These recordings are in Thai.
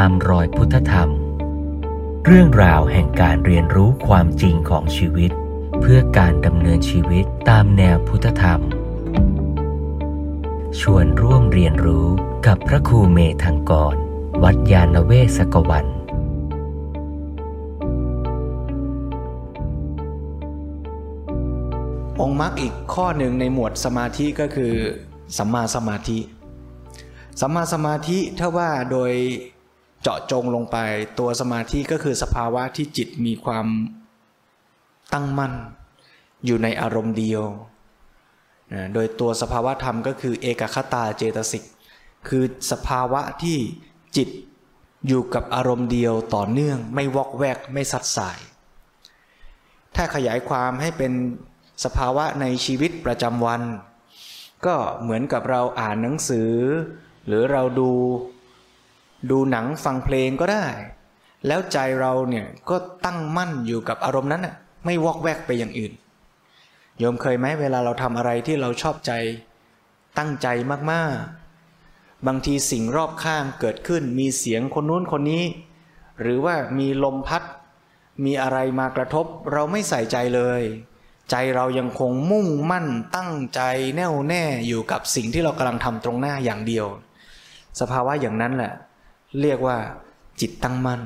ตามรอยพุทธธรรม เรื่องราวแห่งการเรียนรู้ความจริงของชีวิต เพื่อการดำเนินชีวิตตามแนวพุทธธรรม ชวนร่วมเรียนรู้กับพระครูเมธังกร วัดยาณเวศกวันองค์มรรคอีกข้อหนึ่งในหมวดสมาธิก็คือสัมมาสมาธิสัมมาสมาธิถ้าว่าโดย เจาะจงลงไป ตัวสมาธิก็คือสภาวะที่จิตมีความตั้งมั่น อยู่ในอารมณ์เดียว โดยตัวสภาวะธรรมก็คือเอกคตาเจตสิก คือสภาวะที่จิตอยู่กับอารมณ์เดียวต่อเนื่อง ไม่วอกแวกไม่สัดสาย ถ้าขยายความให้เป็นสภาวะในชีวิตประจำวัน ก็เหมือนกับเราอ่านหนังสือ หรือเราดู ดูหนังฟังเพลงก็ได้ แล้วใจเราเนี่ยก็ตั้งมั่นอยู่กับอารมณ์นั้นน่ะไม่วอกแวกไปอย่างอื่น โยมเคยไหมเวลาเราทำอะไรที่เราชอบใจ ตั้งใจมากๆ บางทีสิ่งรอบข้างเกิดขึ้น มีเสียงคนนู้นคนนี้ หรือว่ามีลมพัด มีอะไรมากระทบเราไม่ใส่ใจเลย ใจเรายังคงมุ่งมั่นตั้งใจแน่วแน่อยู่กับสิ่งที่เรากำลังทำตรงหน้าอย่างเดียว สภาวะอย่างนั้นแหละ เรียกว่า จิตตั้งมั่น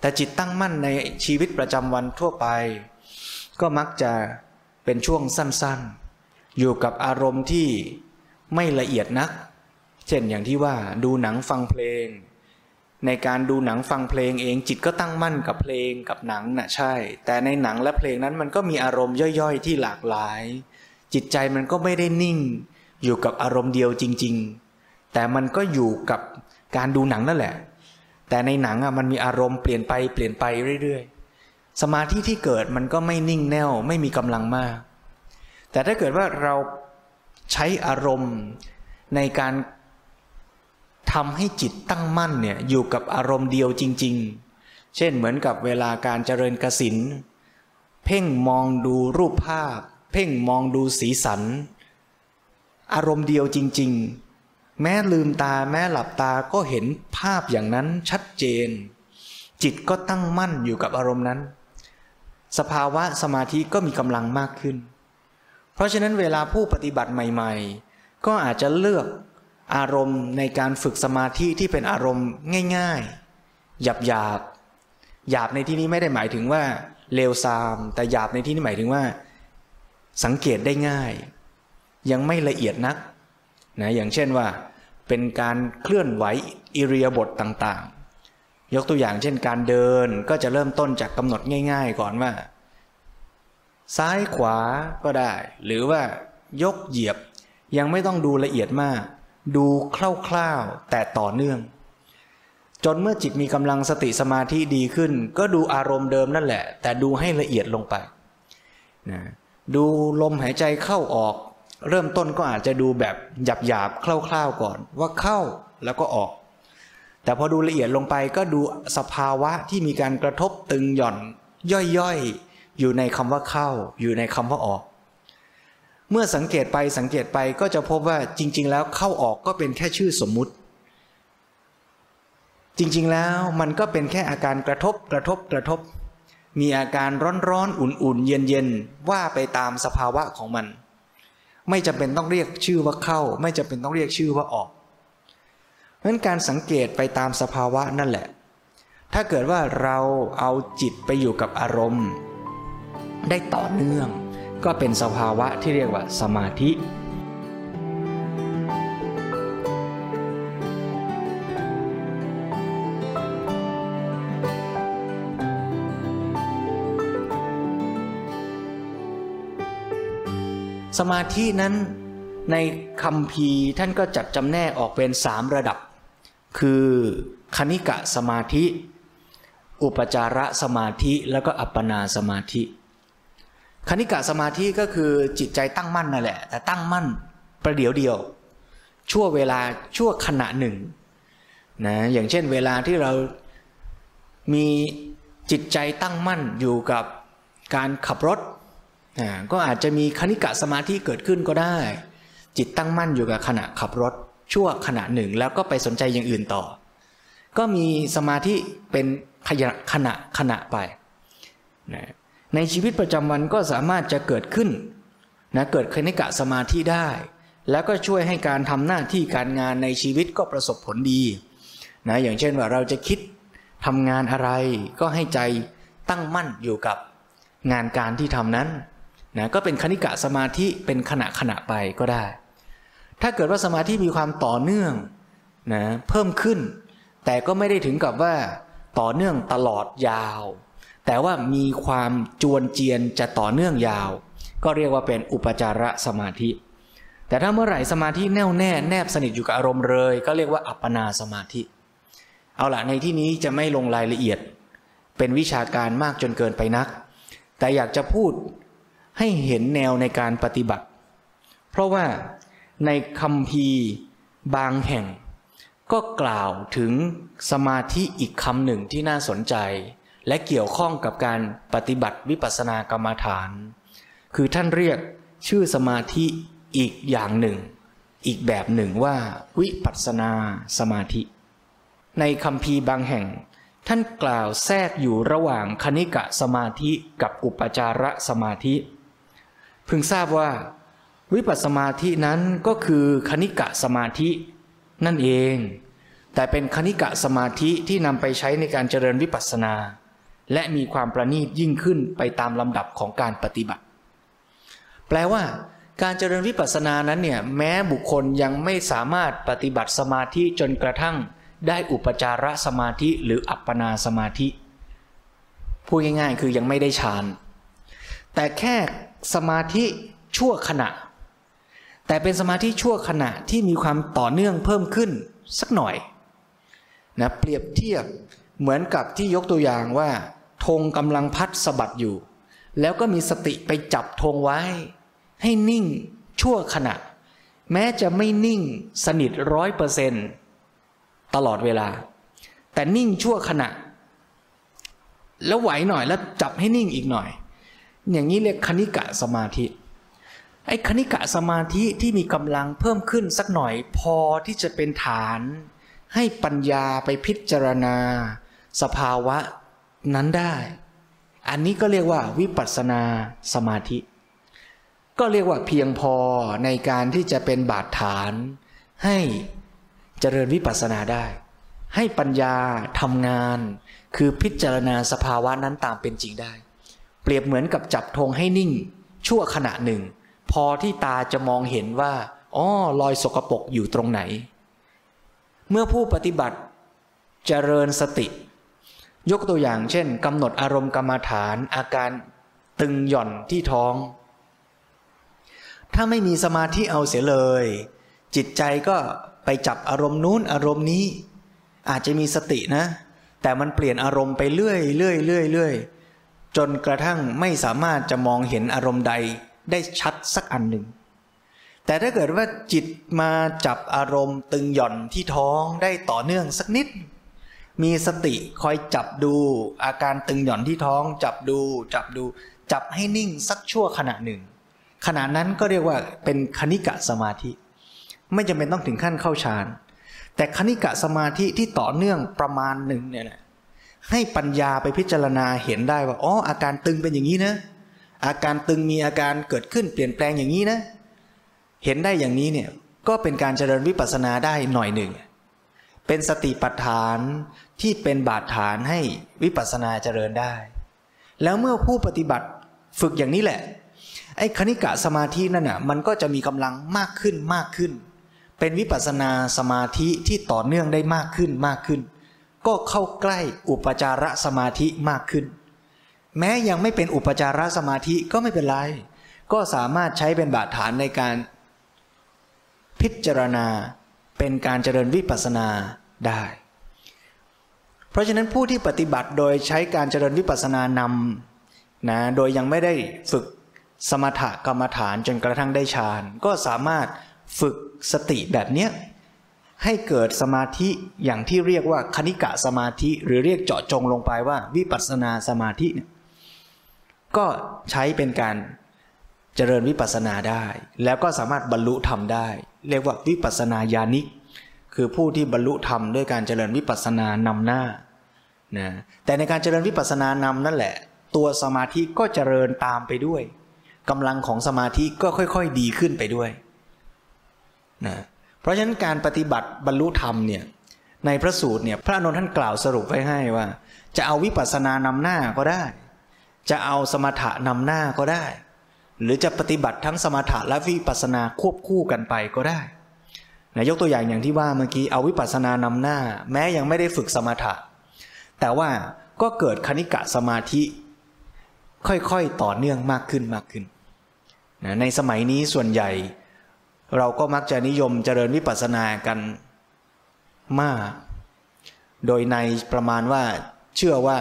แต่จิตตั้งมั่นในชีวิตประจำวันทั่วไป ก็มักจะเป็นช่วงสั้นๆ อยู่กับอารมณ์ที่ไม่ละเอียดนัก เช่นอย่างที่ว่าดูหนังฟังเพลง ในการดูหนังฟังเพลงเองจิตก็ตั้งมั่นกับเพลงกับหนังนะ่ะใช่ แต่ในหนังและเพลงนั้นมันก็มีอารมณ์ย่อยๆ ที่หลากหลาย จิตใจมันก็ไม่ได้นิ่ง อยู่กับอารมณ์เดียวจริง ๆ แต่มันก็อยู่กับ การดูหนังนั่นแหละ แต่ในหนังอะมันมีอารมณ์เปลี่ยนไปเปลี่ยนไปเรื่อยๆ สมาธิที่เกิดมันก็ไม่นิ่งแน่วไม่มีกำลังมาก แต่ถ้าเกิดว่าเราใช้อารมณ์ในการทำให้จิตตั้งมั่นเนี่ยอยู่กับอารมณ์เดียวจริง ๆ เช่นเหมือนกับเวลาการเจริญกสินเพ่งมองดูรูปภาพ เพ่งมองดูสีสัน อารมณ์เดียวจริง ๆ แม้ลืมตาแม้หลับตาก็เห็นภาพอย่างนั้นชัดเจน จิตก็ตั้งมั่นอยู่กับอารมณ์นั้น สภาวะสมาธิก็มีกำลังมากขึ้น เพราะฉะนั้นเวลาผู้ปฏิบัติใหม่ ๆ ก็อาจจะเลือกอารมณ์ในการฝึกสมาธิที่เป็นอารมณ์ง่าย ๆ หยาบหยาบหยาบในที่นี้ไม่ได้หมายถึงว่าเลวทราม แต่หยาบในที่นี้หมายถึงว่า สังเกตได้ง่าย ยังไม่ละเอียดนักนะอย่างเช่นว่า เป็นการเคลื่อนไหวอิริยาบถต่างๆ ยกตัวอย่างเช่นการเดินก็จะเริ่มต้นจากกำหนดง่าย ๆ ก่อนว่า ซ้ายขวาก็ได้ หรือว่ายกเหยียบยังไม่ต้องดูละเอียดมาก ดูคร่าวๆแต่ต่อเนื่อง จนเมื่อจิตมีกำลังสติสมาธิดีขึ้น ก็ดูอารมณ์เดิมนั่นแหละ แต่ดูให้ละเอียดลงไปนะดูลมหายใจเข้าออก เริ่มต้นก็อาจจะดูแบบหยาบๆคร่าวๆก่อน ว่าเข้าแล้วก็ออก แต่พอดูละเอียดลงไปก็ดูสภาวะที่มีการกระทบตึงหย่อนย่อยๆ อยู่ในคำว่าเข้า อยู่ในคำว่าออก เมื่อสังเกตไปสังเกตไปก็จะพบว่าจริง ๆ แล้วเข้าออกก็เป็นแค่ชื่อสมมุติ จริงๆแล้วมันก็เป็นแค่อาการกระทบกระทบกระทบ มีอาการร้อนๆ อุ่นๆ เย็นๆ ว่าไปตามสภาวะของมัน ไม่จำเป็นต้องเรียกชื่อว่าเข้า ไม่จำเป็นต้องเรียกชื่อว่าออกเพราะนั้นการสังเกตไปตามสภาวะนั่นแหละ ถ้าเกิดว่าเราเอาจิตไปอยู่กับอารมณ์ ได้ต่อเนื่อง ก็เป็นสภาวะที่เรียกว่าสมาธิ สมาธินั้นในคำพีท่านก็จัดจำแนกออกเป็นสามระดับ คือคณิกะสมาธิ อุปจาระสมาธิแล้วก็อัปปนาสมาธิ คณิกะสมาธิก็คือจิตใจตั้งมั่นนั่นแหละ แต่ตั้งมั่นประเดี๋ยวเดียว ชั่วเวลาชั่วขณะหนึ่งนะอย่างเช่นเวลาที่เรามีจิตใจตั้งมั่นอยู่กับการขับรถ ก็อาจจะมีคณิกะสมาธิเกิดขึ้นก็ได้ จิตตั้งมั่นอยู่กับขณะขับรถ ชั่วขณะหนึ่งแล้วก็ไปสนใจอย่างอื่นต่อ ก็มีสมาธิเป็นขณะขณะขณะไปนะในชีวิตประจำวันก็สามารถจะเกิดขึ้นนะเกิดคณิกะสมาธิได้ แล้วก็ช่วยให้การทำหน้าที่การงานในชีวิตก็ประสบผลดีนะอย่างเช่นว่าเราจะคิดทำงานอะไร ก็ให้ใจตั้งมั่นอยู่กับงานการที่ทำนั้น นะก็เป็นคณิกะสมาธิเป็นขณะขณะไปก็ได้ ถ้าเกิดว่าสมาธิมีความต่อเนื่องนะเพิ่มขึ้น แต่ก็ไม่ได้ถึงกับว่าต่อเนื่องตลอดยาว แต่ว่ามีความจวนเจียนจะต่อเนื่องยาว ก็เรียกว่าเป็นอุปจารสมาธิ แต่ถ้าเมื่อไหร่สมาธิแน่วแน่แนบสนิทอยู่กับอารมณ์เลย ก็เรียกว่าอัปปนาสมาธิ เอาละในที่นี้จะไม่ลงรายละเอียด เป็นวิชาการมากจนเกินไปนัก แต่อยากจะพูด ให้เห็นแนวในการปฏิบัติ เพราะว่าในคำพีบางแห่ง ก็กล่าวถึงสมาธิอีกคำหนึ่งที่น่าสนใจ และเกี่ยวข้องกับการปฏิบัติวิปัสสนากรรมฐาน คือท่านเรียกชื่อสมาธิอีกอย่างหนึ่ง อีกแบบหนึ่งว่า วิปัสสนาสมาธิ ในคำพีบางแห่ง ท่านกล่าวแทรกอยู่ระหว่างคณิกะสมาธิกับอุปจารสมาธิ พึงทราบว่า วิปัสสมาธินั้นก็คือคณิกะสมาธิ นั่นเอง แต่เป็นคณิกะสมาธิที่นำไปใช้ในการเจริญวิปัสสนา และมีความประณีตยิ่งขึ้นไปตามลำดับของการปฏิบัติ แปลว่า การเจริญวิปัสสนานั้นเนี่ยแม้บุคคลยังไม่สามารถปฏิบัติสมาธิจนกระทั่งได้อุปจารสมาธิหรืออัปปนาสมาธิพูดง่ายๆ คือยังไม่ได้ฌานแต่แค่ สมาธิชั่วขณะ แต่เป็นสมาธิชั่วขณะที่มีความต่อเนื่องเพิ่มขึ้นสักหน่อยนะเปรียบเทียบเหมือนกับที่ยกตัวอย่างว่าธงกำลังพัดสะบัดอยู่ แล้วก็มีสติไปจับธงไว้ ให้นิ่งชั่วขณะ แม้จะไม่นิ่งสนิทร้อยเปอร์เซนตลอดเวลา แต่นิ่งชั่วขณะ แล้วไหวหน่อยแล้วจับให้นิ่งอีกหน่อย อย่างนี้เรียกคณิกะสมาธิไอ้คณิกะสมาธิที่มีกำลังเพิ่มขึ้นสักหน่อยพอที่จะเป็นฐาน ให้ปัญญาไปพิจารณา สภาวะนั้นได้ อันนี้ก็เรียกว่าวิปัสสนาสมาธิ ก็เรียกว่าเพียงพอในการที่จะเป็นบาดฐาน ให้เจริญวิปัสสนาได้ ให้ปัญญาทำงาน คือพิจารณาสภาวะนั้นตามเป็นจริงได้ ปรียบเหมือนกับจับธงให้นิ่ง ชั่วขณะหนึ่ง พอที่ตาจะมองเห็นว่าอ๋อรอยสกปรกอยู่ตรงไหน เมื่อผู้ปฏิบัติเจริญสติ ยกตัวอย่างเช่นกำหนดอารมณ์กรรมฐานอาการตึงหย่อนที่ท้อง ถ้าไม่มีสมาธิเอาเสียเลย จิตใจก็ไปจับอารมณ์นู้นอารมณ์นี้ อาจจะมีสตินะ แต่มันเปลี่ยนอารมณ์ไปเรื่อยเรื่อยเรื่อยเรื่อย จนกระทั่งไม่สามารถจะมองเห็นอารมณ์ใดได้ชัดสักอันหนึ่ง แต่ถ้าเกิดว่าจิตมาจับอารมณ์ตึงหย่อนที่ท้องได้ต่อเนื่องสักนิด มีสติคอยจับดูอาการตึงหย่อนที่ท้อง จับดูจับดู จับให้นิ่งสักชั่วขณะหนึ่ง ขณะนั้นก็เรียกว่าเป็นคณิกะสมาธิ ไม่จำเป็นต้องถึงขั้นเข้าฌานแต่คณิกะสมาธิที่ต่อเนื่องประมาณหนึ่งเนี่ยแหละ ให้ปัญญาไปพิจารณาเห็นได้ว่าอ๋ออาการตึงเป็นอย่างนี้นะ อาการตึงมีอาการเกิดขึ้นเปลี่ยนแปลงอย่างนี้นะ เห็นได้อย่างนี้เนี่ยก็เป็นการเจริญวิปัสสนาได้หน่อยหนึ่ง เป็นสติปัฏฐานที่เป็นบาดฐานให้วิปัสสนาเจริญได้ แล้วเมื่อผู้ปฏิบัติฝึกอย่างนี้แหละ ไอ้คณิกะสมาธินั่นน่ะมันก็จะมีกำลังมากขึ้นมากขึ้น เป็นวิปัสสนาสมาธิที่ต่อเนื่องได้มากขึ้นมากขึ้น ก็เข้าใกล้อุปจารสมาธิมากขึ้น แม้ยังไม่เป็นอุปจารสมาธิก็ไม่เป็นไร ก็สามารถใช้เป็นบาดฐานในการ พิจารณาเป็นการเจริญวิปัสสนาได้ เพราะฉะนั้นผู้ที่ปฏิบัติโดยใช้การเจริญวิปัสสนานำนะโดยยังไม่ได้ฝึกสมถกรรมฐานจนกระทั่งได้ฌานก็สามารถฝึกสติแบบเนี้ย ให้เกิดสมาธิอย่างที่เรียกว่าคณิกะสมาธิ หรือเรียกเจาะจงลงไปว่าวิปัสสนาสมาธิเนี่ยก็ใช้เป็นการเจริญวิปัสสนาได้ แล้วก็สามารถบรรลุธรรมได้ เรียกว่าวิปัสสนาญาณิก คือผู้ที่บรรลุธรรมด้วยการเจริญวิปัสสนานำหน้านะแต่ในการเจริญวิปัสสนานำนั่นแหละ ตัวสมาธิก็เจริญตามไปด้วยกำลังของสมาธิก็ค่อย ๆ ดีขึ้นไปด้วยนะ ราะฉะนั้นการปฏิบัติบรรลุธรรมเนี่ยในพระสูตรเนี่ยพระอนุท่านกล่าวสรุปไว้ให้ว่า จะเอาวิปัสสนานำหน้าก็ได้ จะเอาสมถะนำหน้าก็ได้ หรือจะปฏิบัติทั้งสมถะและวิปัสสนาควบคู่กันไปก็ได้นะยกตัวอย่างอย่างที่ว่าเมื่อกี้เอาวิปัสสนานำหน้า แม้ยังไม่ได้ฝึกสมถะ แต่ว่าก็เกิดคณิกะสมาธิ ค่อยๆต่อเนื่องมากขึ้นมากขึ้นนะในสมัยนี้ส่วนใหญ่ เราก็มักจะนิยมเจริญวิปัสสนากันมาก โดยในประมาณว่าเชื่อว่า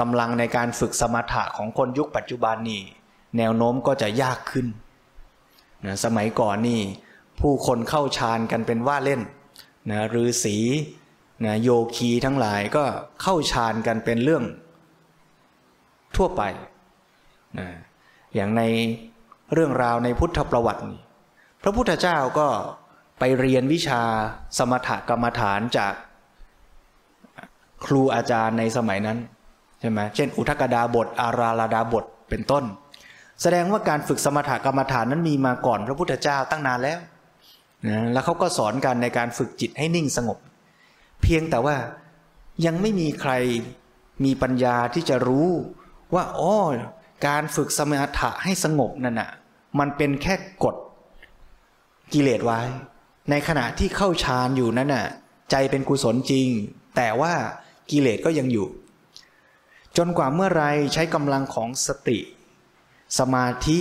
กำลังในการฝึกสมถะของคนยุคปัจจุบันนี่แนวโน้มก็จะยากขึ้นนะสมัยก่อนนี่ผู้คนเข้าฌานกันเป็นว่าเล่นนะฤาษีนะโยคีทั้งหลายก็เข้าฌานกันเป็นเรื่องทั่วไปนะอย่างในเรื่องราวในพุทธประวัติ พระพุทธเจ้าก็ไปเรียนวิชาสมถกรรมฐานจากครูอาจารย์ในสมัยนั้นใช่ไหมเช่น อุทกดาบท อาราลาดาบทเป็นต้น แสดงว่าการฝึกสมถกรรมฐานนั้นมีมาก่อนพระพุทธเจ้าตั้งนานแล้วนะแล้วเขาก็สอนกันในการฝึกจิตให้นิ่งสงบ เพียงแต่ว่ายังไม่มีใครมีปัญญาที่จะรู้ว่าอ๋อการฝึกสมถะให้สงบนั่นน่ะมันเป็นแค่กฎ กิเลสไว้ ในขณะที่เข้าฌานอยู่นั้นน่ะใจเป็นกุศลจริง แต่ว่ากิเลสก็ยังอยู่ จนกว่าเมื่อไรใช้กำลังของสติ สมาธิ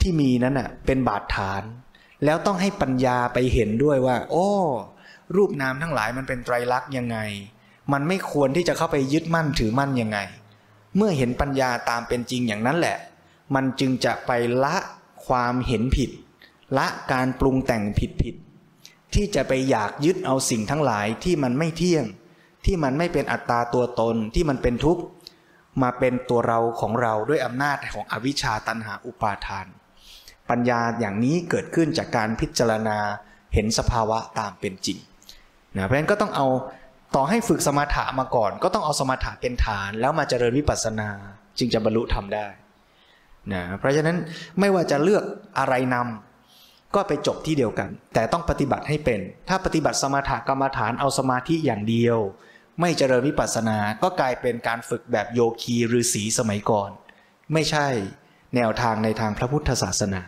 ที่มีนั้นน่ะเป็นบาดฐาน แล้วต้องให้ปัญญาไปเห็นด้วยว่า โอ้รูปนามทั้งหลายมันเป็นไตรลักษณ์ยังไง มันไม่ควรที่จะเข้าไปยึดมั่นถือมั่นยังไง เมื่อเห็นปัญญาตามเป็นจริงอย่างนั้นแหละ มันจึงจะไปละความเห็นผิด ละการปรุงแต่งผิดผิดที่จะไปอยากยึดเอาสิ่งทั้งหลายที่มันไม่เที่ยง ที่มันไม่เป็นอัตตาตัวตนที่มันเป็นทุกข์มาเป็นตัวเราของเราด้วยอำนาจของอวิชชาตันหาอุปาทาน ปัญญาอย่างนี้เกิดขึ้นจากการพิจารณาเห็นสภาวะตามเป็นจริงนะเพราะฉะนั้นก็ต้องเอาต่อให้ฝึกสมถะมาก่อน ก็ต้องเอาสมถะเป็นฐาน แล้วมาเจริญวิปัสสนา จึงจะบรรลุธรรมได้นะเพราะฉะนั้นไม่ว่าจะเลือกอะไรนำ ก็ไปจบที่เดียวกัน แต่ต้องปฏิบัติให้เป็น ถ้าปฏิบัติสมถกรรมฐานเอาสมาธิอย่างเดียว ไม่เจริญวิปัสสนาก็กลายเป็นการฝึกแบบโยคีหรือศีสมัยก่อน ไม่ใช่แนวทางในทางพระพุทธศาสนา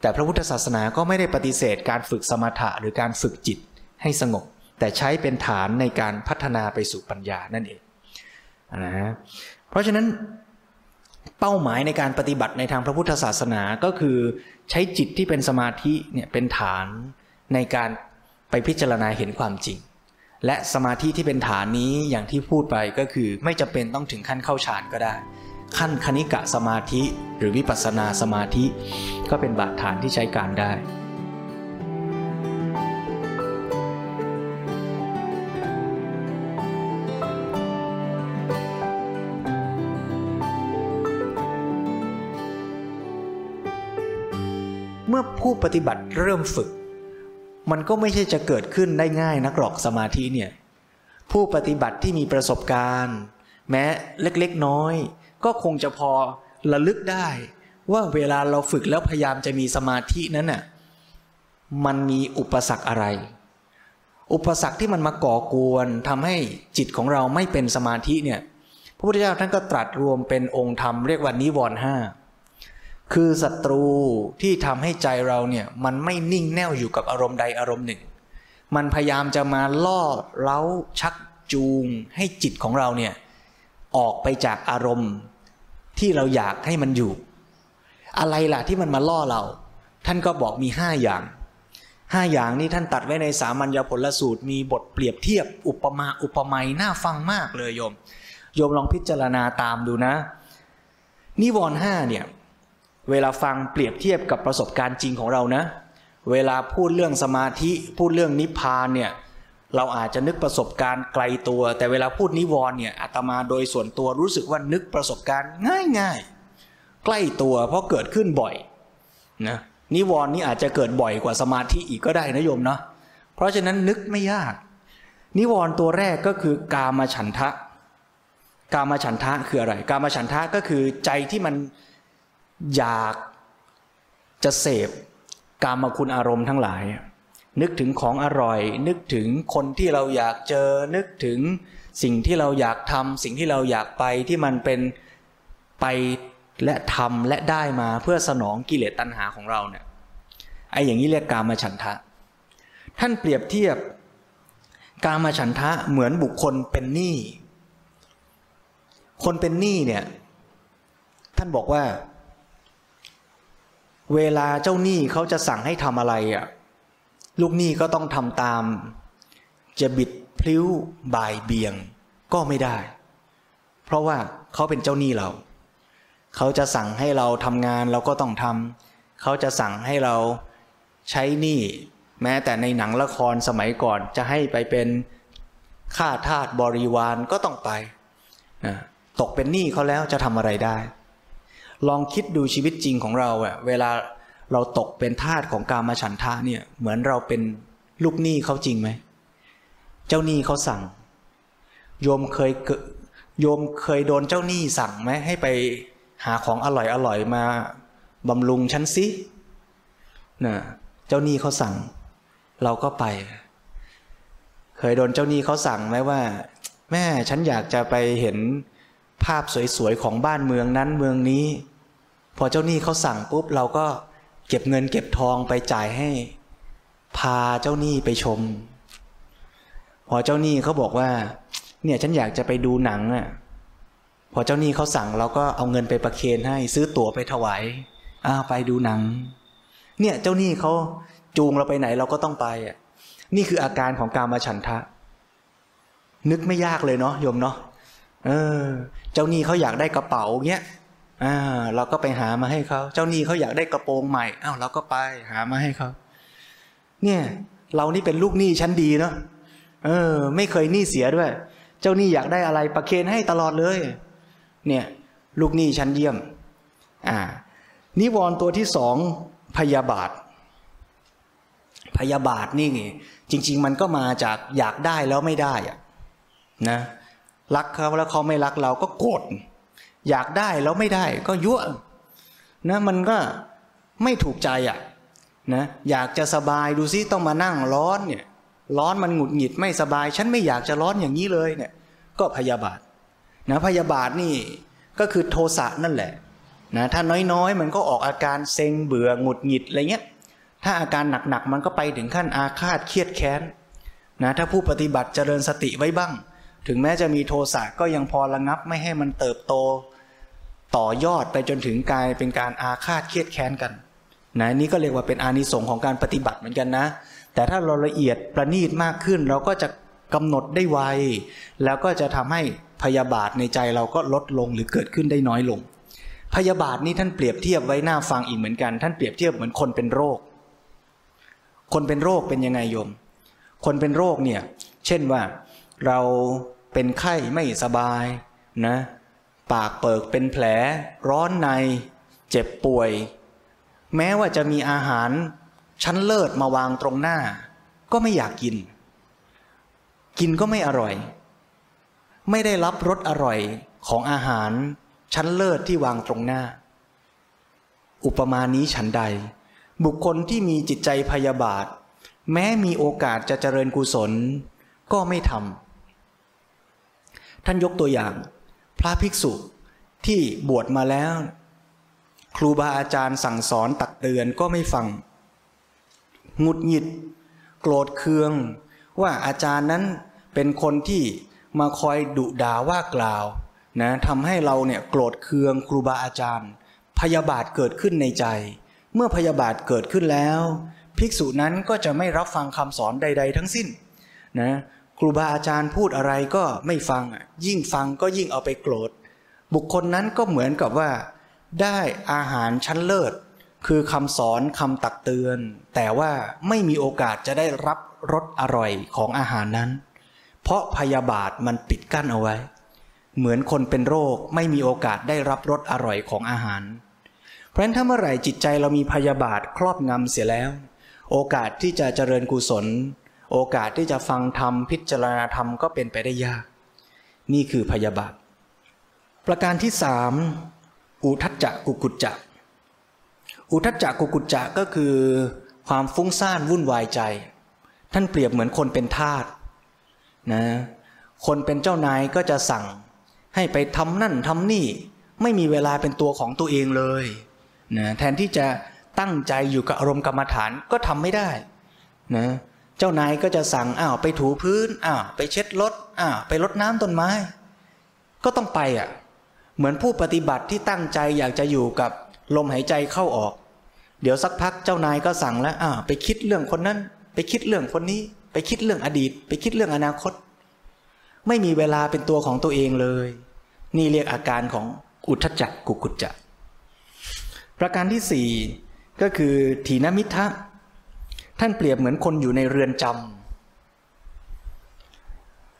แต่พระพุทธศาสนาก็ไม่ได้ปฏิเสธการฝึกสมถะหรือการฝึกจิตให้สงบ แต่ใช้เป็นฐานในการพัฒนาไปสู่ปัญญานั่นเองนะเพราะฉะนั้น เป้าหมายในการปฏิบัติในทางพระพุทธศาสนาก็คือ ใช้จิตที่เป็นสมาธิเนี่ยเป็นฐานในการไปพิจารณาเห็นความจริง และสมาธิที่เป็นฐานนี้อย่างที่พูดไปก็คือ ไม่จำเป็นต้องถึงขั้นเข้าฌานก็ได้ ขั้นคณิกะสมาธิ หรือวิปัสสนาสมาธิ ก็เป็นบาดฐานที่ใช้การได้ อผู้ปฏิบัติเริ่มฝึก มันก็ไม่ใช่จะเกิดขึ้นได้ง่ายนักหรอกสมาธิเนี่ยผู้ปฏิบัติที่มีประสบการณ์ แม้เล็กๆน้อย ก็คงจะพอระลึกได้ ว่าเวลาเราฝึกแล้วพยายามจะมีสมาธินั้นน่ะมันมีอุปสรรคอะไร อุปสรรคที่มันมาก่อกวนทำให้จิตของเราไม่เป็นสมาธิเนี่ยพระพุทธเจ้าท่านก็ตรัสรวมเป็นองค์ธรรมเรียกว่านิวรณ์ห้า คือศัตรูที่ทำให้ใจเราเนี่ยมันไม่นิ่งแน่วอยู่กับอารมณ์ใดอารมณ์หนึ่ง มันพยายามจะมาล่อเล้าชักจูงให้จิตของเราเนี่ยออกไปจากอารมณ์ที่เราอยากให้มันอยู่ อะไรล่ะที่มันมาล่อเรา ท่านก็บอกมีห้าอย่างห้าอย่างนี้ท่านตัดไว้ในสามัญญผลสูตรมีบทเปรียบเทียบอุปมาอุปไมยน่าฟังมากเลยโยม โยมลองพิจารณาตามดูนะ นิวรณ์ห้าเนี่ย เวลาฟังเปรียบเทียบกับประสบการณ์จริงของเรานะ เวลาพูดเรื่องสมาธิพูดเรื่องนิพพานเนี่ยเราอาจจะนึกประสบการณ์ไกลตัว แต่เวลาพูดนิวรณ์เนี่ยอาตมาโดยส่วนตัวรู้สึกว่านึกประสบการณ์ง่ายๆ ใกล้ตัวเพราะเกิดขึ้นบ่อยนะนิวรณ์นี่อาจจะเกิดบ่อยกว่าสมาธิอีกก็ได้นะโยมเนาะเพราะฉะนั้นนึกไม่ยาก นิวรณ์ตัวแรกก็คือกามฉันทะ กามฉันทะคืออะไร กามฉันทะก็คือใจที่มัน อยากจะเสพกามคุณอารมณ์ทั้งหลาย นึกถึงของอร่อย นึกถึงคนที่เราอยากเจอ นึกถึงสิ่งที่เราอยากทำสิ่งที่เราอยากไปที่มันเป็นไปและทำและได้มาเพื่อสนองกิเลสตัณหาของเราเนี่ยไอ้อย่างนี้เรียกกามฉันทะ ท่านเปรียบเทียบ กามฉันทะเหมือนบุคคลเป็นหนี้คนเป็นหนี้เนี่ย ท่านบอกว่า เวลาเจ้าหนี้เขาจะสั่งให้ทำอะไรอะลูกหนี้ก็ต้องทำตาม จะบิดพลิ้วบ่ายเบียงก็ไม่ได้ เพราะว่าเขาเป็นเจ้าหนี้เรา เขาจะสั่งให้เราทำงานเราก็ต้องทำเขาจะสั่งให้เราใช้หนี้แม้แต่ในหนังละครสมัยก่อนจะให้ไปเป็นข้าทาสบริวารก็ต้องไปนะตกเป็นหนี้เขาแล้วจะทำอะไรได้ ลองคิดดูชีวิตจริงของเราอะเวลาเราตกเป็นทาสของการมาฉันทะเนี่ยเหมือนเราเป็นลูกหนี้เขาจริงไหม เจ้าหนี้เขาสั่ง โยมเคยโยมเคยโดนเจ้าหนี้สั่งไหมให้ไปหาของอร่อยอร่อยมาบำรุงฉันสินะเจ้าหนี้เขาสั่ง เราก็ไป เคยโดนเจ้าหนี้เขาสั่งไหมว่า แม่ฉันอยากจะไปเห็นภาพสวยๆของบ้านเมืองนั้นเมืองนี้ พอเจ้าหนี้เขาสั่งปุ๊บเราก็เก็บเงินเก็บทองไปจ่ายให้ พาเจ้าหนี้ไปชม พอเจ้าหนี้เขาบอกว่า เนี่ยฉันอยากจะไปดูหนังอะพอเจ้าหนี้เขาสั่งเราก็เอาเงินไปประเคนให้ ซื้อตั๋วไปถวายอ้าไปดูหนัง เนี่ยเจ้าหนี้เขาจูงเราไปไหนเราก็ต้องไปอะนี่คืออาการของการมาฉันทะ นึกไม่ยากเลยเนาะโยมเนาะเออ เจ้าหนี้เขาอยากได้กระเป๋าเงี้ย อ่าเราก็ไปหามาให้เขา เจ้าหนี้เขาอยากได้กระโปรงใหม่อ้าวเราก็ไปหามาให้เขา เนี่ย เรานี่เป็นลูกหนี้ชั้นดีเนาะเออ ไม่เคยหนี้เสียด้วย เจ้าหนี้อยากได้อะไรประเคนให้ตลอดเลย เนี่ย ลูกหนี้ชั้นเยี่ยม อ่า นิวรณ์ตัวที่สองพยาบาท พยาบาทนี่ จริง ๆ มันก็มาจากอยากได้แล้วไม่ได้อะนะรักเขาแล้วเขาไม่รักเราก็โกรธ อยากได้แล้วไม่ได้ก็ยั่วนะมันก็ไม่ถูกใจอะนะอยากจะสบายดูซิต้องมานั่งร้อนเนี่ยร้อนมันหงุดหงิดไม่สบาย ฉันไม่อยากจะร้อนอย่างนี้เลยเนี่ย ก็พยาบาทนะพยาบาทนี่ก็คือโทสะนั่นแหละนะถ้าน้อยๆ มันก็ออกอาการเซ็งเบื่อหงุดหงิดอะไรเงี้ยถ้าอาการหนักๆมันก็ไปถึงขั้นอาฆาตเครียดแค้นนะถ้าผู้ปฏิบัติเจริญสติไว้บ้าง ถึงแม้จะมีโทสะก็ยังพอระงับไม่ให้มันเติบโต ต่อยอดไปจนถึงกลายเป็นการอาฆาตเครียดแค้นกันนะนี่ก็เรียกว่าเป็นอานิสงส์ของการปฏิบัติเหมือนกันนะ แต่ถ้าเราละเอียดประณีตมากขึ้น เราก็จะกำหนดได้ไวแล้วก็จะทำให้พยาบาทในใจเราก็ลดลงหรือเกิดขึ้นได้น้อยลง พยาบาทนี่ท่านเปรียบเทียบไว้หน้าฟังอีกเหมือนกัน ท่านเปรียบเทียบเหมือนคนเป็นโรค คนเป็นโรคเป็นยังไงโยม คนเป็นโรคเนี่ย เช่นว่า เราเป็นไข้ไม่สบายนะปากเปิกเป็นแผลร้อนในเจ็บป่วย แม้ว่าจะมีอาหารชั้นเลิศมาวางตรงหน้า ก็ไม่อยากกิน กินก็ไม่อร่อย ไม่ได้รับรสอร่อยของอาหารชั้นเลิศที่วางตรงหน้า อุปมานี้ฉันใด บุคคลที่มีจิตใจพยาบาท แม้มีโอกาสจะเจริญกุศล ก็ไม่ทำ ท่านยกตัวอย่าง พระภิกษุที่บวชมาแล้ว ครูบาอาจารย์สั่งสอนตักเตือนก็ไม่ฟังหงุดหงิด โกรธเคือง ว่าอาจารย์นั้นเป็นคนที่มาคอยดุด่าว่ากล่าวนะทำให้เราเนี่ยโกรธเคืองครูบาอาจารย์ พยาบาทเกิดขึ้นในใจ เมื่อพยาบาทเกิดขึ้นแล้ว ภิกษุนั้นก็จะไม่รับฟังคำสอนใด ๆ ทั้งสิ้นนะ ครูบาอาจารย์พูดอะไรก็ไม่ฟังยิ่งฟังก็ยิ่งเอาไปโกรธ บุคคลนั้นก็เหมือนกับว่า ได้อาหารชั้นเลิศ คือคำสอนคำตักเตือน แต่ว่าไม่มีโอกาสจะได้รับรสอร่อยของอาหารนั้น เพราะพยาบาทมันปิดกั้นเอาไว้ เหมือนคนเป็นโรคไม่มีโอกาสได้รับรสอร่อยของอาหาร เพราะฉะนั้นถ้าเมื่อไหร่จิตใจเรามีพยาบาทครอบงำเสียแล้ว โอกาสที่จะเจริญกุศล โอกาสที่จะฟังธรรมพิจารณาธรรมก็เป็นไปได้ยาก นี่คือพยาบาท ประการที่สามอุทัจจะกุกุจจะอุทัจจะกุกุจจะก็คือ ความฟุ้งซ่านวุ่นวายใจ ท่านเปรียบเหมือนคนเป็นทาสนะคนเป็นเจ้านายก็จะสั่งให้ไปทำนั่นทำนี่ ไม่มีเวลาเป็นตัวของตัวเองเลยนะแทนที่จะตั้งใจอยู่กับอารมณ์กรรมฐานก็ทำไม่ได้นะ เจ้านายก็จะสั่งอ้าวไปถูพื้นอ้าวไปเช็ดรถอ้าวไปรดน้ำต้นไม้ ก็ต้องไปอะ เหมือนผู้ปฏิบัติที่ตั้งใจอยากจะอยู่กับลมหายใจเข้าออก เดี๋ยวสักพักเจ้านายก็สั่งแล้วอ้าวไปคิดเรื่องคนนั้น ไปคิดเรื่องคนนี้ ไปคิดเรื่องอดีต ไปคิดเรื่องอนาคต ไม่มีเวลาเป็นตัวของตัวเองเลย นี่เรียกอาการของอุทจักกุกุจจะประการที่สี่ก็คือถีนมิทะ ท่านเปรียบเหมือนคนอยู่ในเรือนจ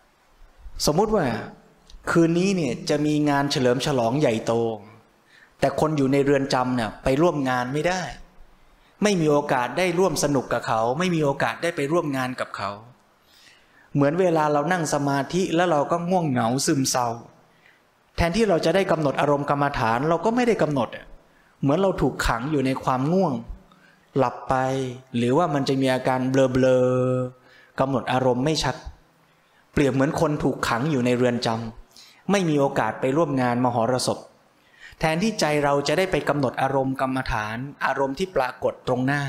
ำสมมุติว่า คืนนี้เนี่ยจะมีงานเฉลิมฉลองใหญ่โต แต่คนอยู่ในเรือนจำเนี่ยไปร่วมงานไม่ได้ ไม่มีโอกาสได้ร่วมสนุกกับเขา ไม่มีโอกาสได้ไปร่วมงานกับเขา เหมือนเวลาเรานั่งสมาธิแล้วเราก็ง่วงเหงาซึมเศร้า แทนที่เราจะได้กำหนดอารมณ์กรรมฐานเราก็ไม่ได้กำหนด เหมือนเราถูกขังอยู่ในความง่วง หลับไป หรือว่ามันจะมีอาการเบลอๆกำหนดอารมณ์ไม่ชัด เปรียบเหมือนคนถูกขังอยู่ในเรือนจำไม่มีโอกาสไปร่วมงานมหรสพ แทนที่ใจเราจะได้ไปกำหนดอารมณ์กรรมฐาน อารมณ์ที่ปรากฏตรงหน้า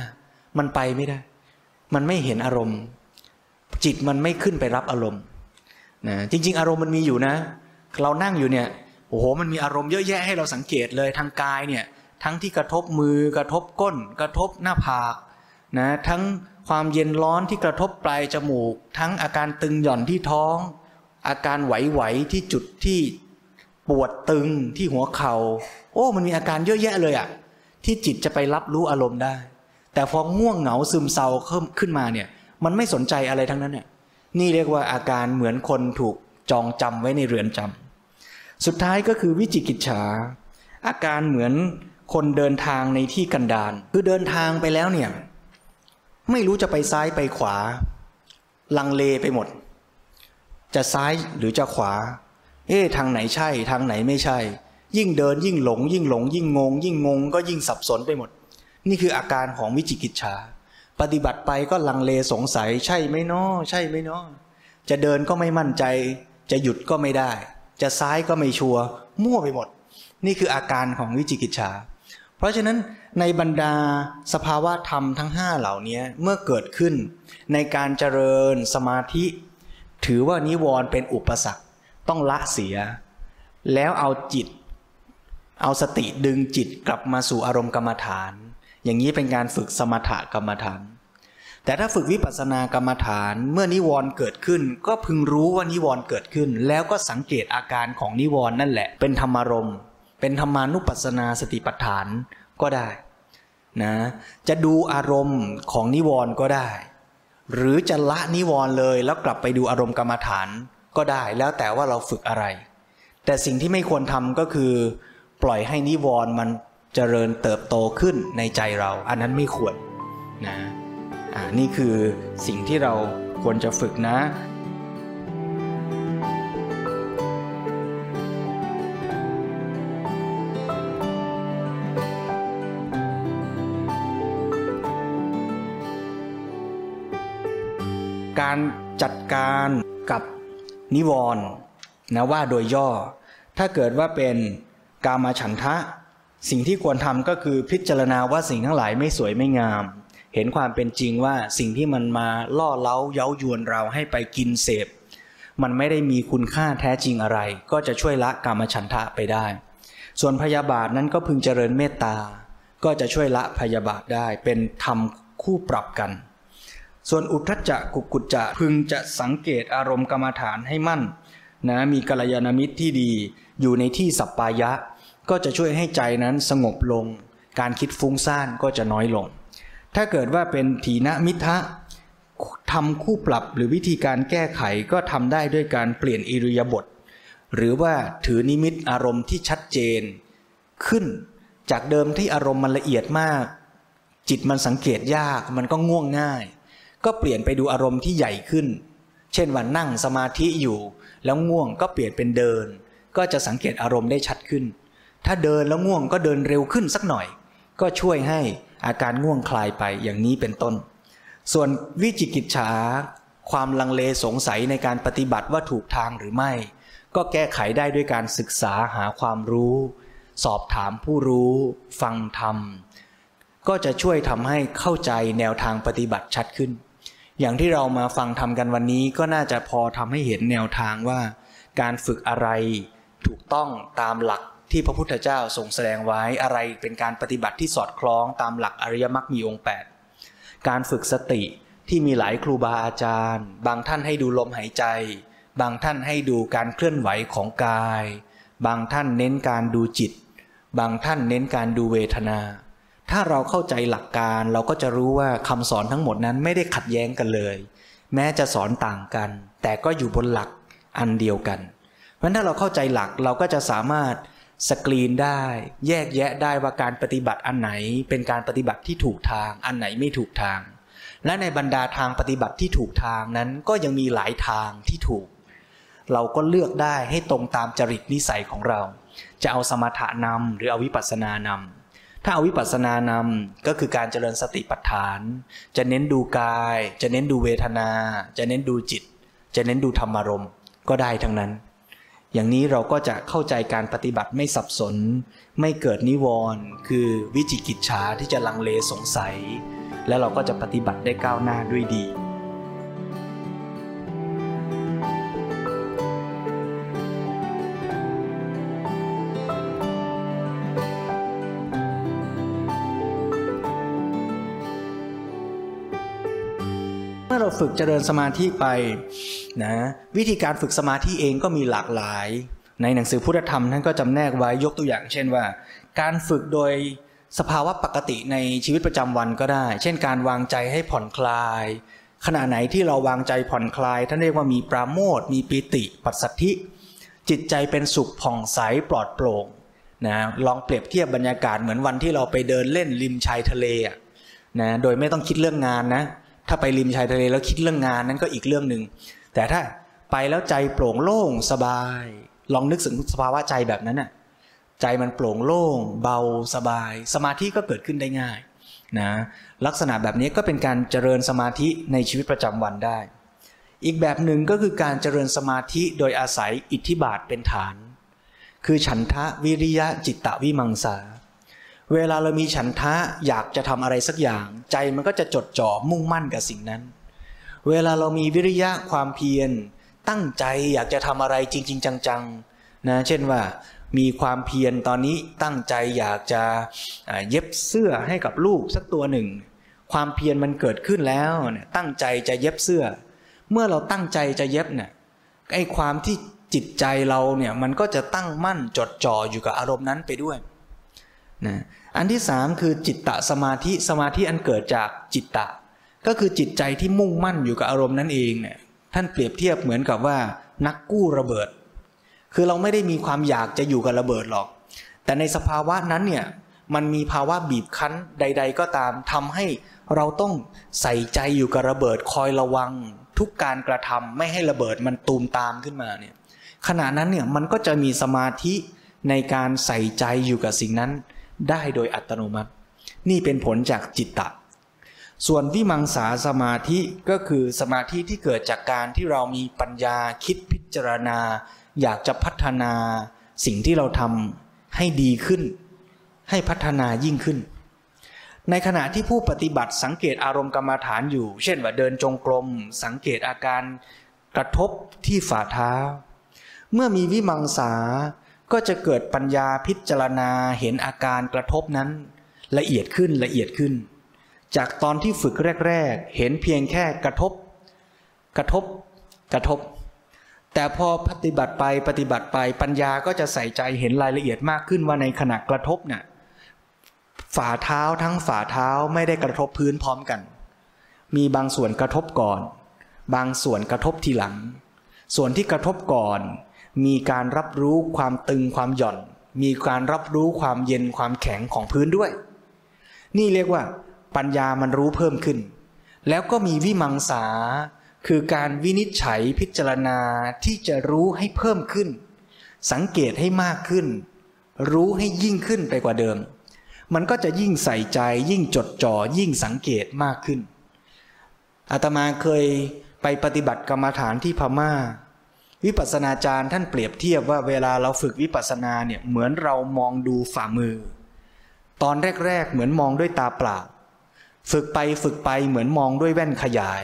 มันไปไม่ได้ มันไม่เห็นอารมณ์ จิตมันไม่ขึ้นไปรับอารมณ์นะจริง ๆ อารมณ์มันมีอยู่นะ เรานั่งอยู่เนี่ยโอ้โหมันมีอารมณ์เยอะแยะให้เราสังเกตเลยทางกายเนี่ย ทั้งที่กระทบมือกระทบก้น กระทบหน้าผากนะทั้งความเย็นร้อนที่กระทบปลายจมูก ทั้งอาการตึงหย่อนที่ท้อง อาการไหวๆที่จุดที่ปวดตึงที่หัวเขา่าโอ้ มันมีอาการเยอะแยะเลยอะที่จิตจะไปรับรู้อารมณ์ได้ แต่พอง่วงเหงาซึมเศร้าขึ้นมาเนี่ย มันไม่สนใจอะไรทั้งนั้นเนี่ยนี่เรียกว่าอาการเหมือนคนถูกจองจำไว้ในเรือนจำสุดท้ายก็คือวิจิกิจฉาอาการเหมือน คนเดินทางในที่กันดารคือเดินทางไปแล้วเนี่ย ไม่รู้จะไปซ้ายไปขวา ลังเลไปหมด จะซ้ายหรือจะขวา เอ๊ะทางไหนใช่ ทางไหนไม่ใช่ ยิ่งเดินยิ่งหลง ยิ่งหลง ยิ่งงง ยิ่งงง ก็ยิ่งสับสนไปหมด นี่คืออาการของวิจิกิจฉาปฏิบัติไปก็ลังเลสงสัยใช่ไหมนาะใช่ไหมนาะจะเดินก็ไม่มั่นใจ จะหยุดก็ไม่ได้ จะซ้ายก็ไม่ชัวมั่วไปหมด นี่คืออาการของวิจิกิจฉา เพราะฉะนั้นในบรรดาสภาวะธรรมทั้งห้าเหล่านี้เมื่อเกิดขึ้น ในการเจริญสมาธิ ถือว่านิวรณ์เป็นอุปสรรคต้องละเสีย แล้วเอาจิต เอาสติดึงจิตกลับมาสู่อารมณ์กรรมฐาน อย่างนี้เป็นการฝึกสมถกรรมฐาน แต่ถ้าฝึกวิปัสสนากรรมฐานเมื่อนิวรณ์เกิดขึ้น ก็พึงรู้ว่านิวรณ์เกิดขึ้น แล้วก็สังเกตอาการของนิวรณ์นั่นแหละเป็นธรรมารมณ์ เป็นธรรมานุปัสสนาสติปัฏฐานก็ได้นะจะดูอารมณ์ของนิวรณ์ก็ได้ หรือจะละนิวรณ์เลยแล้วกลับไปดูอารมณ์กรรมฐานก็ได้ แล้วแต่ว่าเราฝึกอะไร แต่สิ่งที่ไม่ควรทำก็คือ ปล่อยให้นิวรณ์มันเจริญเติบโตขึ้นในใจเรา อันนั้นไม่ควรนะอ่านี่คือสิ่งที่เราควรจะฝึกนะ การจัดการกับนิวรณ์นะว่าโดยย่อ ถ้าเกิดว่าเป็นกามาฉันทะ สิ่งที่ควรทำก็คือพิจารณาว่าสิ่งทั้งหลายไม่สวยไม่งาม เห็นความเป็นจริงว่าสิ่งที่มันมาล่อเล้าเย้ายวนเราให้ไปกินเสพ มันไม่ได้มีคุณค่าแท้จริงอะไร ก็จะช่วยละกามฉันทะไปได้ ส่วนพยาบาทนั้นก็พึงเจริญเมตตา ก็จะช่วยละพยาบาทได้เป็นธรรมคู่ปรับกัน ส่วนอุทธจักกุกุจจะพึงจะสังเกตอารมณ์กรรมฐานให้มั่นนะมีกัลยาณมิตรที่ดี อยู่ในที่สัปปายะ ก็จะช่วยให้ใจนั้นสงบลง การคิดฟุ้งซ่านก็จะน้อยลง ถ้าเกิดว่าเป็นถีนมิทะทำคู่ปรับหรือวิธีการแก้ไขก็ทำได้ด้วยการเปลี่ยนอิริยาบถหรือว่าถือนิมิตอารมณ์ที่ชัดเจน ขึ้นจากเดิมที่อารมณ์มันละเอียดมาก จิตมันสังเกตยากมันก็ง่วงง่าย ก็เปลี่ยนไปดูอารมณ์ที่ใหญ่ขึ้น เช่นว่านั่งสมาธิอยู่ แล้วง่วงก็เปลี่ยนเป็นเดิน ก็จะสังเกตอารมณ์ได้ชัดขึ้น ถ้าเดินแล้วง่วงก็เดินเร็วขึ้นสักหน่อย ก็ช่วยให้อาการง่วงคลายไปอย่างนี้เป็นต้น ส่วนวิจิกิจฉาความลังเลสงสัยในการปฏิบัติว่าถูกทางหรือไม่ ก็แก้ไขได้ด้วยการศึกษาหาความรู้ สอบถามผู้รู้ ฟังธรรม ก็จะช่วยทำให้เข้าใจแนวทางปฏิบัติชัดขึ้น อย่างที่เรามาฟังทำกันวันนี้ก็น่าจะพอทำให้เห็นแนวทางว่า การฝึกอะไรถูกต้องตามหลักที่พระพุทธเจ้าทรงแสดงไว้อะไรเป็นการปฏิบัติที่สอดคล้องตามหลักอริยมรรคมีองค์ 8 การฝึกสติที่มีหลายครูบาอาจารย์ บางท่านให้ดูลมหายใจ บางท่านให้ดูการเคลื่อนไหวของกาย บางท่านเน้นการดูจิต บางท่านเน้นการดูเวทนา ถ้าเราเข้าใจหลักการเราก็จะรู้ว่าคำสอนทั้งหมดนั้นไม่ได้ขัดแย้งกันเลย แม้จะสอนต่างกัน แต่ก็อยู่บนหลักอันเดียวกัน เพราะฉะนั้นถ้าเราเข้าใจหลักเราก็จะสามารถสกรีนได้ แยกแยะได้ว่าการปฏิบัติอันไหน เป็นการปฏิบัติที่ถูกทาง อันไหนไม่ถูกทาง และในบรรดาทางปฏิบัติที่ถูกทางนั้นก็ยังมีหลายทางที่ถูก เราก็เลือกได้ให้ตรงตามจริตนิสัยของเรา จะเอาสมถะนำหรือเอาวิปัสสนานำ ถ้าเอาวิปัสสนานำก็คือการเจริญสติปัฏฐาน จะเน้นดูกาย จะเน้นดูเวทนา จะเน้นดูจิต จะเน้นดูธรรมารมณ์ก็ได้ทั้งนั้น อย่างนี้เราก็จะเข้าใจการปฏิบัติไม่สับสน ไม่เกิดนิวรณ์คือวิจิกิจฉาที่จะลังเลสงสัย และเราก็จะปฏิบัติได้ก้าวหน้าด้วยดี ฝึกเจริญสมาธิไปนะวิธีการฝึกสมาธิเองก็มีหลากหลาย ในหนังสือพุทธธรรมท่านก็จำแนกไว้ยกตัวอย่าง เช่นว่า การฝึกโดยสภาวะปกติในชีวิตประจำวันก็ได้ เช่น การวางใจให้ผ่อนคลาย ขณะไหนที่เราวางใจผ่อนคลาย ท่านเรียกว่ามีปราโมทมีปิติ ปัสสัทธิ จิตใจเป็นสุขผ่องใสปลอดโปร่งนะลองเปรียบเทียบบรรยากาศเหมือนวันที่เราไปเดินเล่นริมชายทะเลนะโดยไม่ต้องคิดเรื่องงานนะ ถ้าไปริมชายทะเลแล้วคิดเรื่องงานนั้นก็อีกเรื่องหนึ่งแต่ถ้าไปแล้วใจโปร่งโล่งสบาย ลองนึกถึงสภาวะใจแบบนั้นน่ะใจมันโปร่งโล่ง เบาสบาย สมาธิก็เกิดขึ้นได้ง่ายนะลักษณะแบบนี้ก็เป็นการเจริญสมาธิในชีวิตประจำวันได้ อีกแบบหนึ่งก็คือการเจริญสมาธิโดยอาศัยอิทธิบาทเป็นฐาน คือฉันทะวิริยะจิตตวิมังสา เวลาเรามีฉันทะอยากจะทำอะไรสักอย่าง ใจมันก็จะจดจ่อมุ่งมั่นกับสิ่งนั้น เวลาเรามีวิริยะความเพียร ตั้งใจอยากจะทำอะไรจริง ๆ จังๆนะเช่นว่ามีความเพียรตอนนี้ตั้งใจอยากจะเย็บเสื้อให้กับลูกสักตัวหนึ่ง ความเพียรมันเกิดขึ้นแล้วเนี่ยตั้งใจจะเย็บเสื้อ เมื่อเราตั้งใจจะเย็บเนี่ยไอ้ความที่จิตใจเราเนี่ยมันก็จะตั้งมั่นจดจ่ออยู่กับอารมณ์นั้นไปด้วยนะ อันที่สามคือจิตตะสมาธิสมาธิอันเกิดจากจิตตะ ก็คือจิตใจที่มุ่งมั่นอยู่กับอารมณ์นั่นเองเนี่ยท่านเปรียบเทียบเหมือนกับว่า นักกู้ระเบิด คือเราไม่ได้มีความอยากจะอยู่กับระเบิดหรอก แต่ในสภาวะนั้นเนี่ยมันมีภาวะบีบคั้นใด ๆ ก็ตามทำให้เราต้องใส่ใจอยู่กับระเบิดคอยระวัง ทุกการกระทำไม่ให้ระเบิดมันตูมตามขึ้นมาเนี่ยขณะนั้นเนี่ยมันก็จะมีสมาธิในการใส่ใจอยู่กับสิ่งนั้น ได้โดยอัตโนมัติ นี่เป็นผลจากจิตตะ ส่วนวิมังสาสมาธิก็คือสมาธิที่เกิดจากการที่เรามีปัญญาคิดพิจารณา อยากจะพัฒนาสิ่งที่เราทำให้ดีขึ้น ให้พัฒนายิ่งขึ้น ในขณะที่ผู้ปฏิบัติสังเกตอารมณ์กรรมฐานอยู่ เช่นว่าเดินจงกรม สังเกตอาการกระทบที่ฝ่าเท้า เมื่อมีวิมังสา ก็จะเกิดปัญญาพิจารณาเห็นอาการกระทบนั้น ละเอียดขึ้นละเอียดขึ้น จากตอนที่ฝึกแรก ๆ เห็นเพียงแค่กระทบ กระทบ กระทบ แต่พอปฏิบัติไปปฏิบัติไปปัญญาก็จะใส่ใจเห็นรายละเอียดมากขึ้นว่าในขณะกระทบเนี่ยฝ่าเท้าทั้งฝ่าเท้าไม่ได้กระทบพื้นพร้อมกัน มีบางส่วนกระทบก่อน บางส่วนกระทบทีหลัง ส่วนที่กระทบก่อน มีการรับรู้ความตึงความหย่อน มีการรับรู้ความเย็นความแข็งของพื้นด้วย นี่เรียกว่า ปัญญามันรู้เพิ่มขึ้น แล้วก็มีวิมังสา คือการวินิจฉัยพิจารณาที่จะรู้ให้เพิ่มขึ้น สังเกตให้มากขึ้น รู้ให้ยิ่งขึ้นไปกว่าเดิม มันก็จะยิ่งใส่ใจ ยิ่งจดจ่อยิ่งสังเกตมากขึ้นอาตมาเคยไปปฏิบัติกรรมฐานที่พมา่า วิปัสสนาจารย์ท่านเปรียบเทียบว่าเวลาเราฝึกวิปัสสนาเนี่ยเหมือนเรามองดูฝ่ามือ ตอนแรกๆเหมือนมองด้วยตาเปล่า ฝึกไปฝึกไปเหมือนมองด้วยแว่นขยาย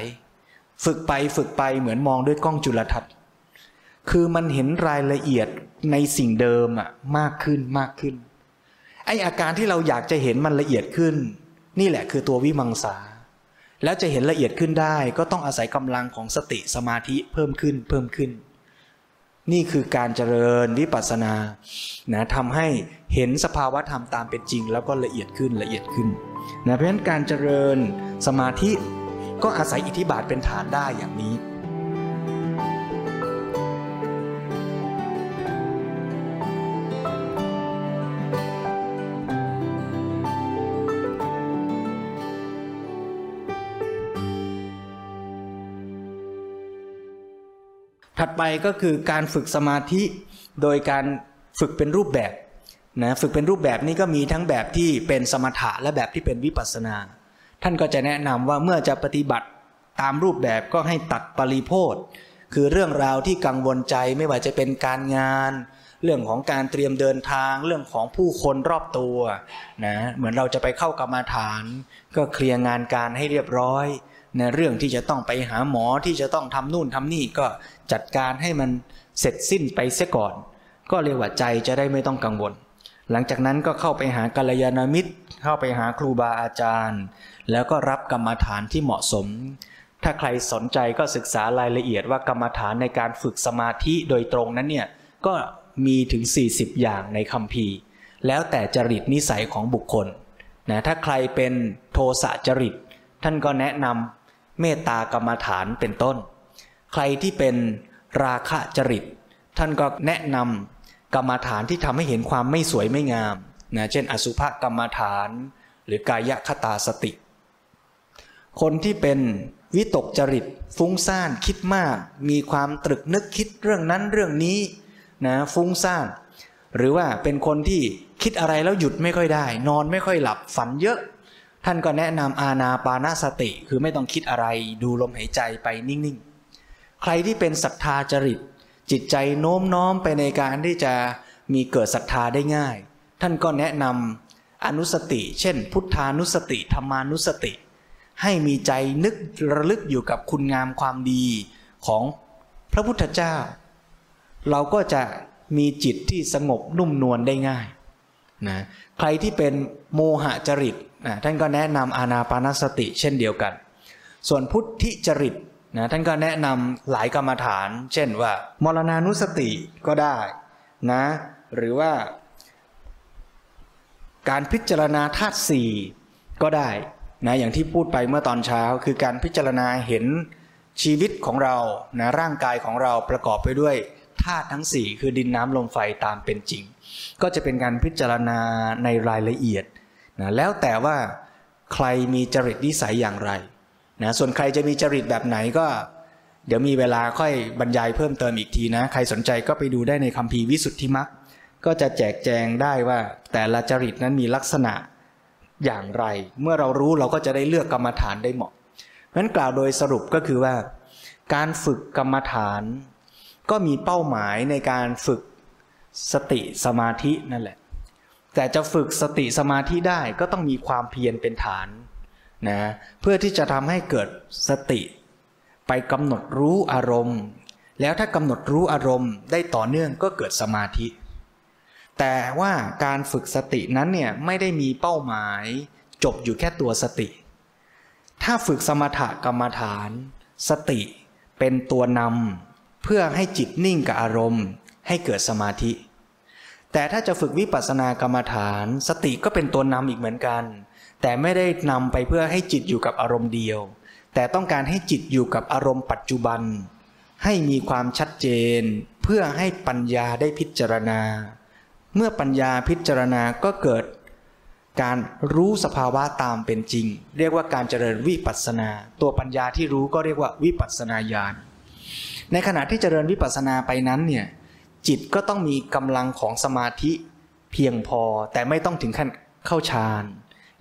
ฝึกไปฝึกไปเหมือนมองด้วยกล้องจุลทรรศน์ คือมันเห็นรายละเอียดในสิ่งเดิมอะมากขึ้นมากขึ้น ไออาการที่เราอยากจะเห็นมันละเอียดขึ้น นี่แหละคือตัววิมังสาแล้วจะเห็นละเอียดขึ้นได้ ก็ต้องอาศัยกำลังของสติสมาธิเพิ่มขึ้นเพิ่มขึ้น นี่คือการเจริญวิปัสสนานะทำให้เห็นสภาวะธรรมตามเป็นจริง แล้วก็ละเอียดขึ้นละเอียดขึ้นนะเพราะฉะนั้นการเจริญสมาธิก็อาศัยอิทธิบาทเป็นฐานได้อย่างนี้ ถัดไปก็คือการฝึกสมาธิโดยการฝึกเป็นรูปแบบนะฝึกเป็นรูปแบบนี้ก็มีทั้งแบบที่เป็นสมถะและแบบที่เป็นวิปัสนา ท่านก็จะแนะนำว่าเมื่อจะปฏิบัติตามรูปแบบก็ให้ตัดปริโพธคือเรื่องราวที่กังวลใจไม่ว่าจะเป็นการงาน เรื่องของการเตรียมเดินทาง เรื่องของผู้คนรอบตัวนะเหมือนเราจะไปเข้ากรรมาฐาน ก็เคลียร์งานการให้เรียบร้อยนะเรื่องที่จะต้องไปหาหมอที่จะต้องทำนู่นทำนี่ก็ จัดการให้มันเสร็จสิ้นไปเสียก่อน ก็เรียกว่าใจจะได้ไม่ต้องกังวล หลังจากนั้นก็เข้าไปหากัลยาณมิตร เข้าไปหาครูบาอาจารย์ แล้วก็รับกรรมฐานที่เหมาะสม ถ้าใครสนใจก็ศึกษารายละเอียดว่ากรรมฐานในการฝึกสมาธิโดยตรงนั้นเนี่ยก็มีถึง 40 อย่างในคำพีแล้วแต่จริตนิสัยของบุคคลนะถ้าใครเป็นโทสะจริต ท่านก็แนะนำเมตตากรรมฐานเป็นต้น รที่เป็นราคะจริต ท่านก็แนะนำกรรมฐานที่ทำให้เห็นความไม่สวยไม่งามนะเช่น อสุภกรรมฐาน หรือกายคตาสติ คนที่เป็นวิตกจริต ฟุ้งซ่านคิดมาก มีความตรึกนึกคิดเรื่องนั้นเรื่องนี้นะฟุ้งซ่าน หรือว่าเป็นคนที่คิดอะไรแล้วหยุดไม่ค่อยได้ นอนไม่ค่อยหลับฝันเยอะ ท่านก็แนะนำอาณาปานาสติ คือไม่ต้องคิดอะไรดูลมหายใจไปนิ่ง ใครที่เป็นศรัทธาจริต จิตใจโน้มน้อมไปในการที่จะมีเกิดศรัทธาได้ง่าย ท่านก็แนะนำอนุสติ เช่น พุทธานุสติธรรมานุสติ ให้มีใจนึกระลึกอยู่กับคุณงามความดีของพระพุทธเจ้า เราก็จะมีจิตที่สงบนุ่มนวลได้ง่ายนะใครที่เป็นโมหะจริตนะท่านก็แนะนำอานาปานสติเช่นเดียวกัน ส่วนพุทธิจริต นะท่านก็แนะนำหลายกรรมฐาน เช่นว่า มรณานุสติก็ได้นะ หรือว่า การพิจารณาธาตุสี่ก็ได้นะอย่างที่พูดไปเมื่อตอนเช้า คือการพิจารณาเห็นชีวิตของเรานะร่างกายของเราประกอบไปด้วยธาตุทั้งสี่คือดินน้ำลมไฟตามเป็นจริง ก็จะเป็นการพิจารณาในรายละเอียดนะแล้วแต่ว่าใครมีจริตนิสัยอย่างไร นะส่วนใครจะมีจริตแบบไหนก็ เดี๋ยวมีเวลาค่อยบรรยายเพิ่มเติมอีกทีนะ ใครสนใจก็ไปดูได้ในคัมภีร์วิสุทธิมรรคก็จะแจกแจงได้ว่าแต่ละจริตนั้นมีลักษณะอย่างไร เมื่อเรารู้เราก็จะได้เลือกกรรมฐานได้เหมาะเพราะฉะนั้นกล่าวโดยสรุปก็คือว่า การฝึกกรรมฐาน ก็มีเป้าหมายในการฝึกสติสมาธินั่นแหละ แต่จะฝึกสติสมาธิได้ก็ต้องมีความเพียรเป็นฐาน นะเพื่อที่จะทำให้เกิดสติ ไปกำหนดรู้อารมณ์ แล้วถ้ากำหนดรู้อารมณ์ได้ต่อเนื่องก็เกิดสมาธิ แต่ว่าการฝึกสตินั้นเนี่ยไม่ได้มีเป้าหมาย จบอยู่แค่ตัวสติ ถ้าฝึกสมถกรรมฐาน สติเป็นตัวนำเพื่อให้จิตนิ่งกับอารมณ์ ให้เกิดสมาธิ แต่ถ้าจะฝึกวิปัสสนากรรมฐาน สติก็เป็นตัวนำอีกเหมือนกัน แต่ไม่ได้นำไปเพื่อให้จิตอยู่กับอารมณ์เดียว แต่ต้องการให้จิตอยู่กับอารมณ์ปัจจุบัน ให้มีความชัดเจน เพื่อให้ปัญญาได้พิจารณา เมื่อปัญญาพิจารณาก็เกิด การรู้สภาวะตามเป็นจริง เรียกว่าการเจริญวิปัสสนา ตัวปัญญาที่รู้ก็เรียกว่าวิปัสสนาญาณในขณะที่เจริญวิปัสสนาไปนั้นเนี่ยจิตก็ต้องมีกำลังของสมาธิเพียงพอแต่ไม่ต้องถึงขั้นเข้าฌาน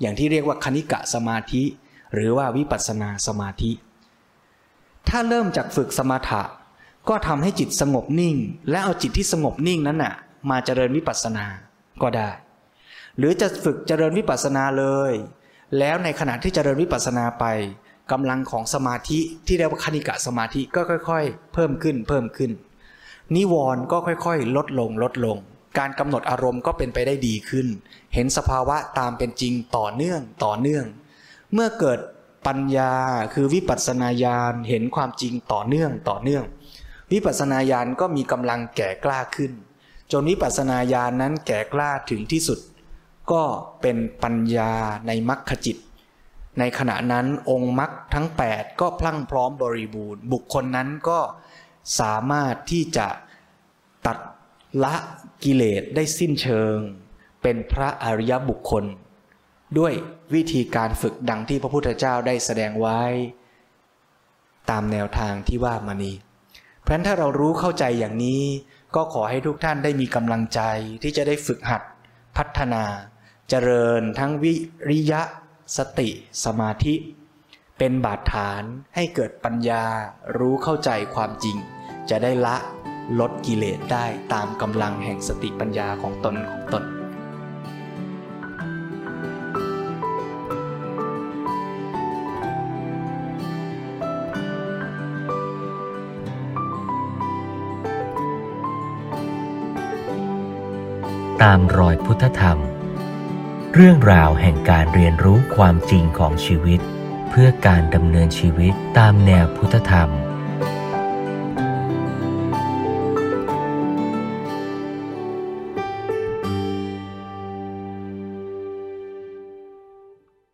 อย่างที่เรียกว่าคณิกะสมาธิ หรือว่าวิปัสสนาสมาธิ ถ้าเริ่มจากฝึกสมถะ ก็ทำให้จิตสงบนิ่ง และเอาจิตที่สงบนิ่งนั้นน่ะ มาเจริญวิปัสสนาก็ได้ หรือจะฝึกเจริญวิปัสสนาเลย แล้วในขณะที่เจริญวิปัสสนาไปกำลังของสมาธิที่เรียกว่าคณิกะสมาธิก็ค่อย ๆ เพิ่มขึ้นเพิ่มขึ้น นิวรณ์ก็ค่อย ๆ ลดลงลดลง การกำหนดอารมณ์ก็เป็นไปได้ดีขึ้น เห็นสภาวะตามเป็นจริงต่อเนื่องต่อเนื่อง เมื่อเกิดปัญญาคือวิปัสสนาญาณเห็นความจริงต่อเนื่องต่อเนื่อง วิปัสสนาญาณก็มีกำลังแก่กล้าขึ้น จนวิปัสสนาญาณนั้นแก่กล้าถึงที่สุด ก็เป็นปัญญาในมรรคจิต ในขณะนั้นองค์มรรคทั้ง 8 ก็พลั่งพร้อมบริบูรณ์ บุคคลนั้นก็สามารถที่จะตัด ละกิเลสได้สิ้นเชิง เป็นพระอริยบุคคล ด้วยวิธีการฝึกดังที่พระพุทธเจ้าได้แสดงไว้ ตามแนวทางที่ว่ามานี้เพราะฉะนั้นถ้าเรารู้เข้าใจอย่างนี้ ก็ขอให้ทุกท่านได้มีกำลังใจที่จะได้ฝึกหัดพัฒนา เจริญทั้งวิริยะ สติ สมาธิ เป็นบาดฐานให้เกิดปัญญารู้เข้าใจความจริง จะได้ละ ลดกิเลสได้ตามกำลังแห่งสติปัญญาของตนของตน ตามรอยพุทธธรรม เรื่องราวแห่งการเรียนรู้ความจริงของชีวิต เพื่อการดำเนินชีวิตตามแนวพุทธธรรม